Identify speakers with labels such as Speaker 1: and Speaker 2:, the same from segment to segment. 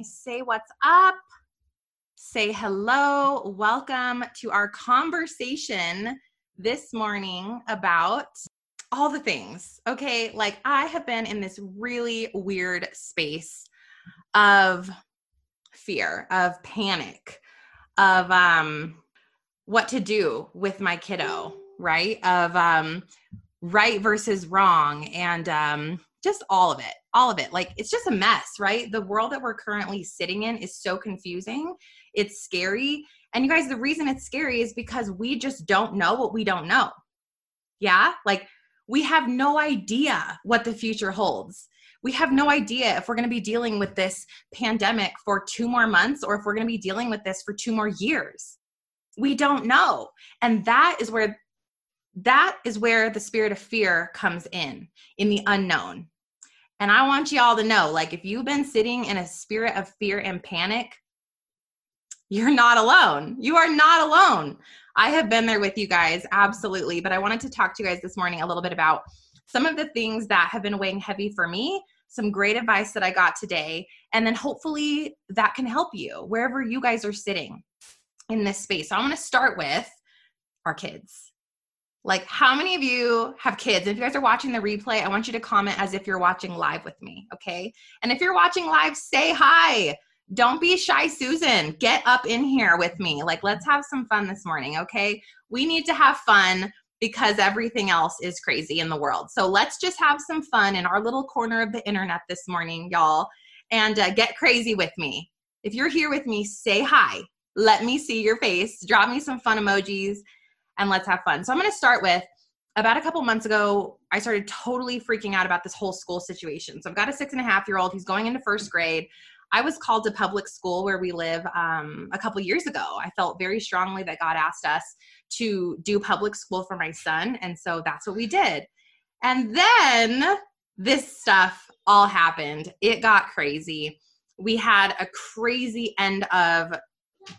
Speaker 1: Say what's up. Say hello. Welcome to our conversation this morning about all the things. Okay. Like, I have been in this really weird space of fear, of panic, of um, what to do with my kiddo, right? Of um, right versus wrong. And um, just all of it all of it. Like it's just a mess right? The world that we're currently sitting in is so confusing. It's scary. And you guys the reason it's scary is because we just don't know what we don't know. Yeah? Like we have no idea what the future holds. We have no idea if we're going to be dealing with this pandemic for two more months or if we're going to be dealing with this for two more years. We don't know. And that is where that is where the spirit of fear comes in in the unknown and I want y'all to know like, if you've been sitting in a spirit of fear and panic, you're not alone. You are not alone. I have been there with you guys, absolutely. But I wanted to talk to you guys this morning a little bit about some of the things that have been weighing heavy for me, some great advice that I got today, and then hopefully that can help you wherever you guys are sitting in this space. So I want to start with our kids like, how many of you have kids? If you guys are watching the replay, I want you to comment as if you're watching live with me, okay? And if you're watching live, say hi. Don't be shy, Susan. Get up in here with me. Like, let's have some fun this morning, okay? We need to have fun because everything else is crazy in the world. So let's just have some fun in our little corner of the internet this morning, y'all, and uh, get crazy with me. If you're here with me, say hi. Let me see your face. Drop me some fun emojis and let's have fun. So I'm going to start with about a couple months ago, I started totally freaking out about this whole school situation. So I've got a six and a half year old. He's going into first grade. I was called to public school where we live um, a couple years ago. I felt very strongly that God asked us to do public school for my son. And so that's what we did. And then this stuff all happened. It got crazy. We had a crazy end of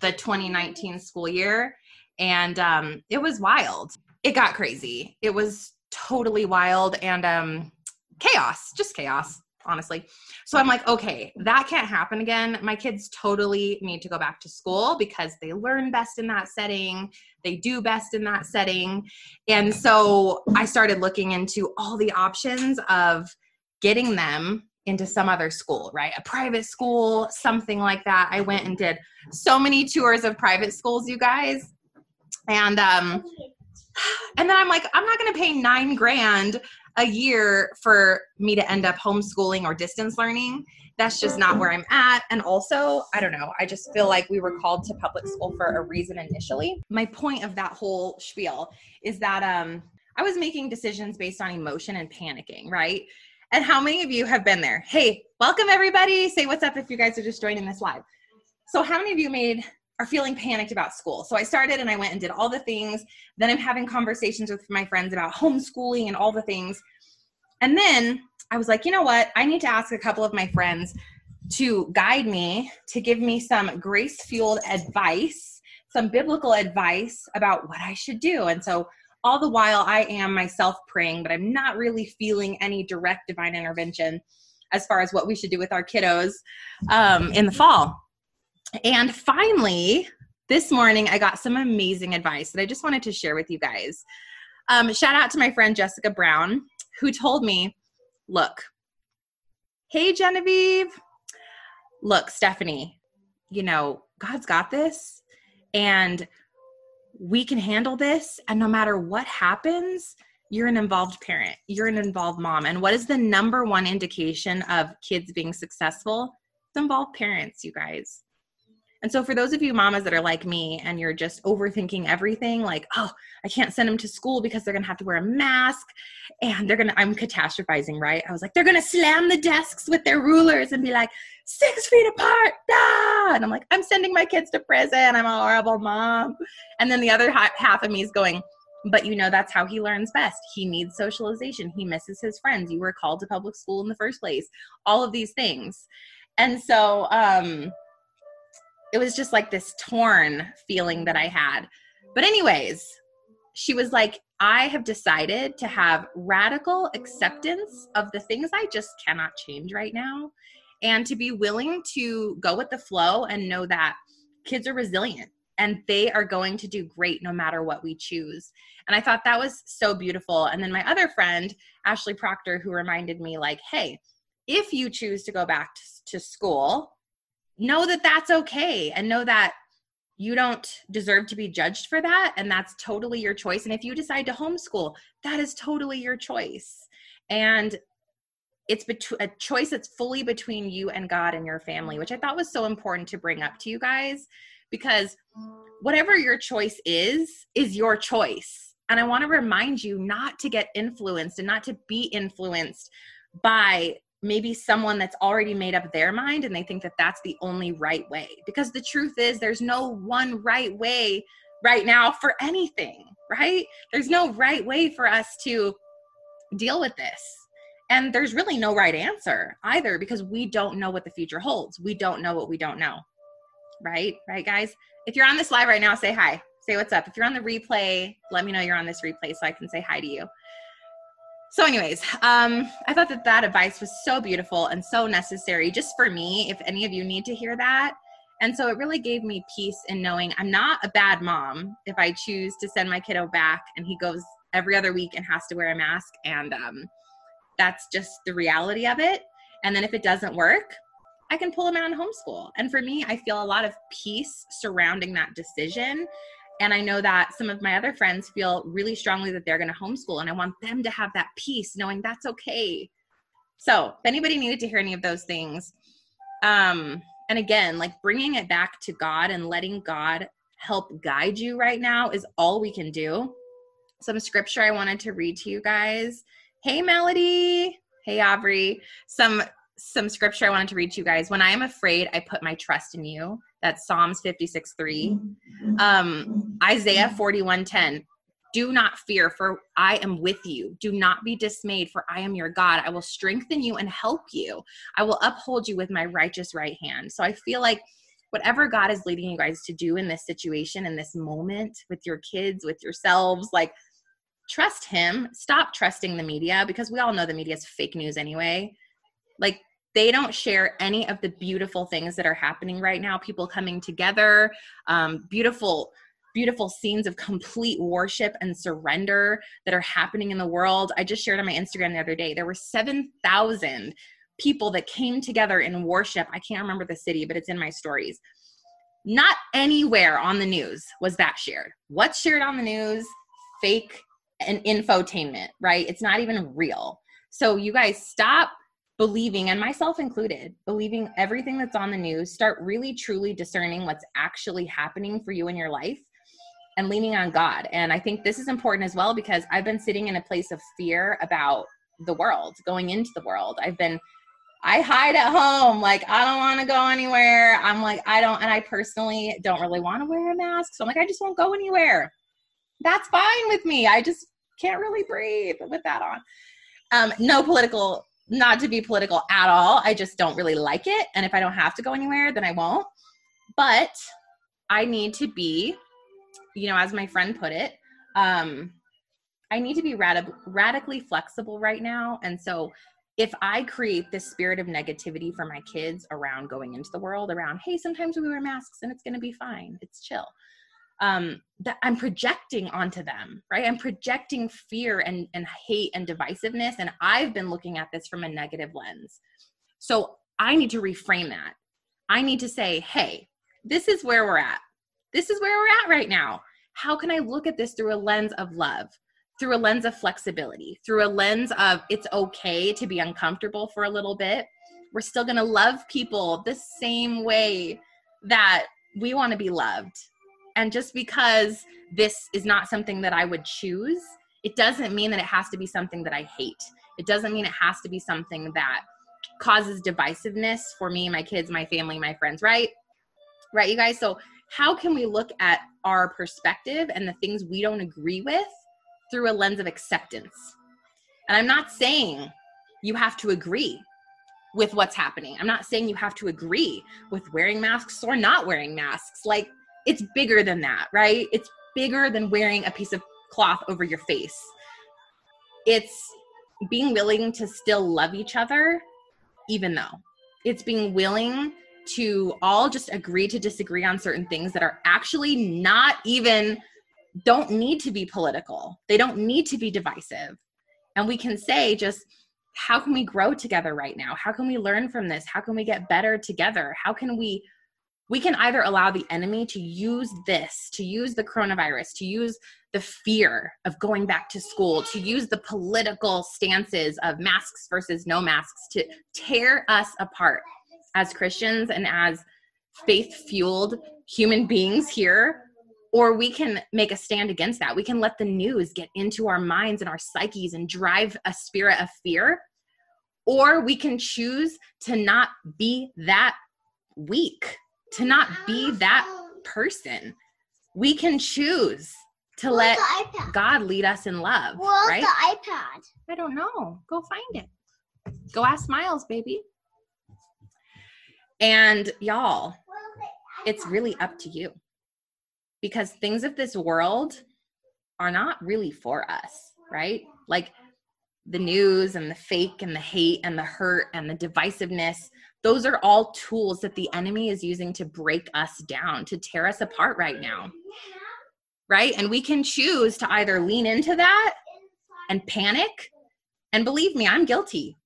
Speaker 1: the 2019 school year and um, it was wild. It got crazy. It was totally wild and um, chaos, just chaos, honestly. So I'm like, okay, that can't happen again. My kids totally need to go back to school because they learn best in that setting. They do best in that setting. And so I started looking into all the options of getting them into some other school, right? A private school, something like that. I went and did so many tours of private schools, you guys. And um and then I'm like, I'm not gonna pay nine grand a year for me to end up homeschooling or distance learning. That's just not where I'm at. And also, I don't know, I just feel like we were called to public school for a reason initially. My point of that whole spiel is that um I was making decisions based on emotion and panicking, right? And how many of you have been there? Hey, welcome everybody. Say what's up if you guys are just joining this live. So, how many of you made are feeling panicked about school. So I started and I went and did all the things. Then I'm having conversations with my friends about homeschooling and all the things. And then I was like, you know what? I need to ask a couple of my friends to guide me, to give me some grace fueled advice, some biblical advice about what I should do. And so all the while I am myself praying, but I'm not really feeling any direct divine intervention as far as what we should do with our kiddos um, in the fall. And finally, this morning, I got some amazing advice that I just wanted to share with you guys. Um, shout out to my friend Jessica Brown, who told me, Look, hey, Genevieve, look, Stefanie, you know, God's got this and we can handle this. And no matter what happens, you're an involved parent, you're an involved mom. And what is the number one indication of kids being successful? It's involved parents, you guys. And so, for those of you mamas that are like me and you're just overthinking everything, like, oh, I can't send them to school because they're going to have to wear a mask and they're going to, I'm catastrophizing, right? I was like, they're going to slam the desks with their rulers and be like, six feet apart. Ah! And I'm like, I'm sending my kids to prison. I'm a horrible mom. And then the other half of me is going, but you know, that's how he learns best. He needs socialization. He misses his friends. You were called to public school in the first place. All of these things. And so, um, it was just like this torn feeling that I had. But, anyways, she was like, I have decided to have radical acceptance of the things I just cannot change right now and to be willing to go with the flow and know that kids are resilient and they are going to do great no matter what we choose. And I thought that was so beautiful. And then my other friend, Ashley Proctor, who reminded me, like, hey, if you choose to go back to school, know that that's okay and know that you don't deserve to be judged for that. And that's totally your choice. And if you decide to homeschool, that is totally your choice. And it's a choice that's fully between you and God and your family, which I thought was so important to bring up to you guys because whatever your choice is, is your choice. And I want to remind you not to get influenced and not to be influenced by maybe someone that's already made up their mind and they think that that's the only right way. Because the truth is, there's no one right way right now for anything, right? There's no right way for us to deal with this. And there's really no right answer either because we don't know what the future holds. We don't know what we don't know right? Right, guys? If you're on this live right now, say hi. Say what's up. If you're on the replay, let me know you're on this replay so I can say hi to you. So, anyways, um, I thought that that advice was so beautiful and so necessary just for me, if any of you need to hear that. And so it really gave me peace in knowing I'm not a bad mom if I choose to send my kiddo back and he goes every other week and has to wear a mask. And um, that's just the reality of it. And then if it doesn't work, I can pull him out and homeschool. And for me, I feel a lot of peace surrounding that decision. And I know that some of my other friends feel really strongly that they're going to homeschool. And I want them to have that peace, knowing that's okay. So, if anybody needed to hear any of those things, um, and again, like bringing it back to God and letting God help guide you right now is all we can do. Some scripture I wanted to read to you guys. Hey, Melody. Hey, Aubrey. Some some scripture I wanted to read to you guys. When I am afraid, I put my trust in you. That's Psalms 56 3. Um, Isaiah 41 10. Do not fear, for I am with you. Do not be dismayed, for I am your God. I will strengthen you and help you. I will uphold you with my righteous right hand. So I feel like whatever God is leading you guys to do in this situation, in this moment, with your kids, with yourselves, like trust Him. Stop trusting the media because we all know the media is fake news anyway. Like they don't share any of the beautiful things that are happening right now people coming together um, beautiful beautiful scenes of complete worship and surrender that are happening in the world. I just shared on my instagram the other day there were 7000 people that came together in worship. I can't remember the city but it's in my stories. Not anywhere on the news was that shared. What's shared on the news? Fake and infotainment right? It's not even real. So you guys stop believing, and myself included, believing everything that's on the news, start really truly discerning what's actually happening for you in your life and leaning on God. And I think this is important as well because I've been sitting in a place of fear about the world, going into the world. I've been I hide at home. Like, I don't want to go anywhere. I'm like, I don't, and I personally don't really want to wear a mask. So I'm like, I just won't go anywhere. That's fine with me. I just can't really breathe with that on. Um, no political not to be political at all. I just don't really like it. And if I don't have to go anywhere, then I won't. But I need to be, you know, as my friend put it, um, I need to be rad- radically flexible right now. And so if I create this spirit of negativity for my kids around going into the world, around, hey, sometimes we wear masks and it's going to be fine, it's chill um, that I'm projecting onto them, right? I'm projecting fear and, and hate and divisiveness. And I've been looking at this from a negative lens. So I need to reframe that. I need to say, hey, this is where we're at. This is where we're at right now. How can I look at this through a lens of love, through a lens of flexibility, through a lens of it's okay to be uncomfortable for a little bit? We're still to love people the same way that we want to be loved and just because this is not something that I would choose, it doesn't mean that it has to be something that I hate. It doesn't mean it has to be something that causes divisiveness for me, my kids, my family, my friends, right? Right, you guys? So, how can we look at our perspective and the things we don't agree with through a lens of acceptance? And I'm not saying you have to agree with what's happening. I'm not saying you have to agree with wearing masks or not wearing masks. Like, it's bigger than that, right? It's bigger than wearing a piece of cloth over your face. It's being willing to still love each other, even though, It's being willing to all just agree to disagree on certain things that are actually not even don't need to be political. They don't need to be divisive. And we can say just how can we grow together right now? How can we learn from this? How can we get better together? How can we we can either allow the enemy to use this, to use the coronavirus, to use the fear of going back to school, to use the political stances of masks versus no masks to tear us apart as Christians and as faith fueled human beings here. Or we can make a stand against that. We can let the news get into our minds and our psyches and drive a spirit of fear. Or we can choose to not be that weak to not be that person. We can choose to let God lead us in love.
Speaker 2: Where's
Speaker 1: right?
Speaker 2: the iPad?
Speaker 1: I don't know. Go find it. Go ask Miles, baby. And y'all, it's really up to you because things of this world are not really for us, right? Like the news and the fake and the hate and the hurt and the divisiveness those are all tools that the enemy is using to break us down, to tear us apart right now. Right? And we can choose to either lean into that and panic. And believe me, I'm guilty.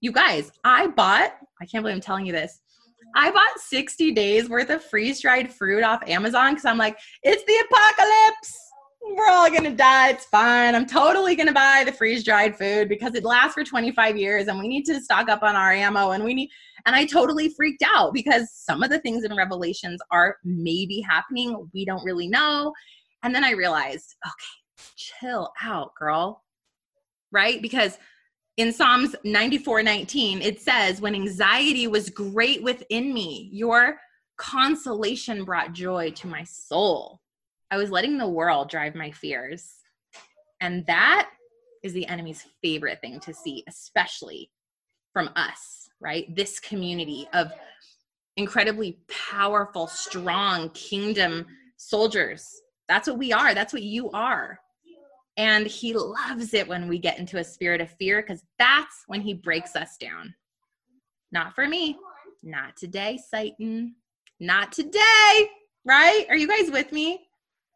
Speaker 1: You guys, I bought, I can't believe I'm telling you this. I bought 60 days worth of freeze dried fruit off Amazon because I'm like, it's the apocalypse. We're all gonna die. It's fine. I'm totally gonna buy the freeze dried food because it lasts for 25 years and we need to stock up on our ammo and we need and I totally freaked out because some of the things in Revelations are maybe happening. We don't really know. And then I realized, okay, chill out, girl. Right? Because in Psalms 94 19, it says, When anxiety was great within me, your consolation brought joy to my soul. I was letting the world drive my fears. And that is the enemy's favorite thing to see, especially from us right? This community of incredibly powerful, strong kingdom soldiers. That's what we are. That's what you are. And he loves it when we get into a spirit of fear because that's when he breaks us down. Not for me. Not today, Satan. Not today. Right? Are you guys with me?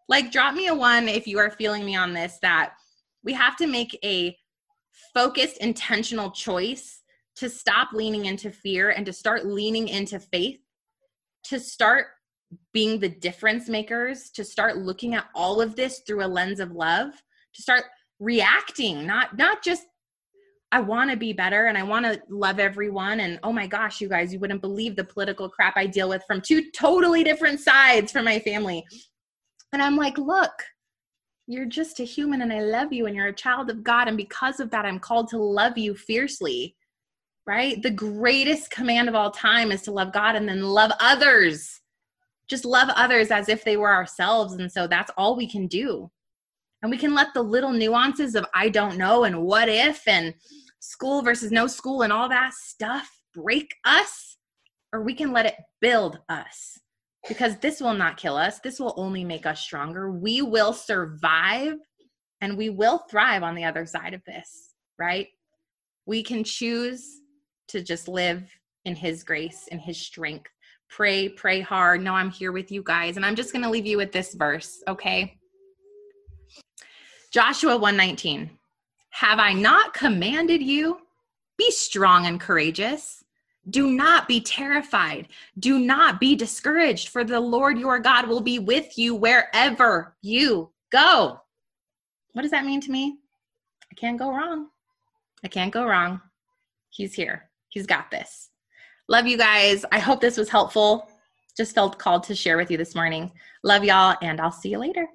Speaker 1: Like, drop me a one if you are feeling me on this that we have to make a focused, intentional choice to stop leaning into fear and to start leaning into faith, to start being the difference makers, to start looking at all of this through a lens of love, to start reacting, not not just I want to be better and I want to love everyone and oh my gosh, you guys, you wouldn't believe the political crap I deal with from two totally different sides from my family. And I'm like, look, you're just a human and I love you and you're a child of God and because of that I'm called to love you fiercely right? The greatest command of all time is to love God and then love others. Just love others as if they were ourselves. And so that's all we can do. And we can let the little nuances of I don't know and what if and school versus no school and all that stuff break us, or we can let it build us because this will not kill us. This will only make us stronger. We will survive and we will thrive on the other side of this, right? We can choose to just live in his grace and his strength. Pray, pray hard. No, I'm here with you guys. And I'm just going to leave you with this verse, okay? Joshua 119. Have I not commanded you? Be strong and courageous. Do not be terrified. Do not be discouraged, for the Lord your God will be with you wherever you go. What does that mean to me? I can't go wrong. I can't go wrong. He's here. He's got this. Love you guys. I hope this was helpful. Just felt called to share with you this morning. Love y'all, and I'll see you later.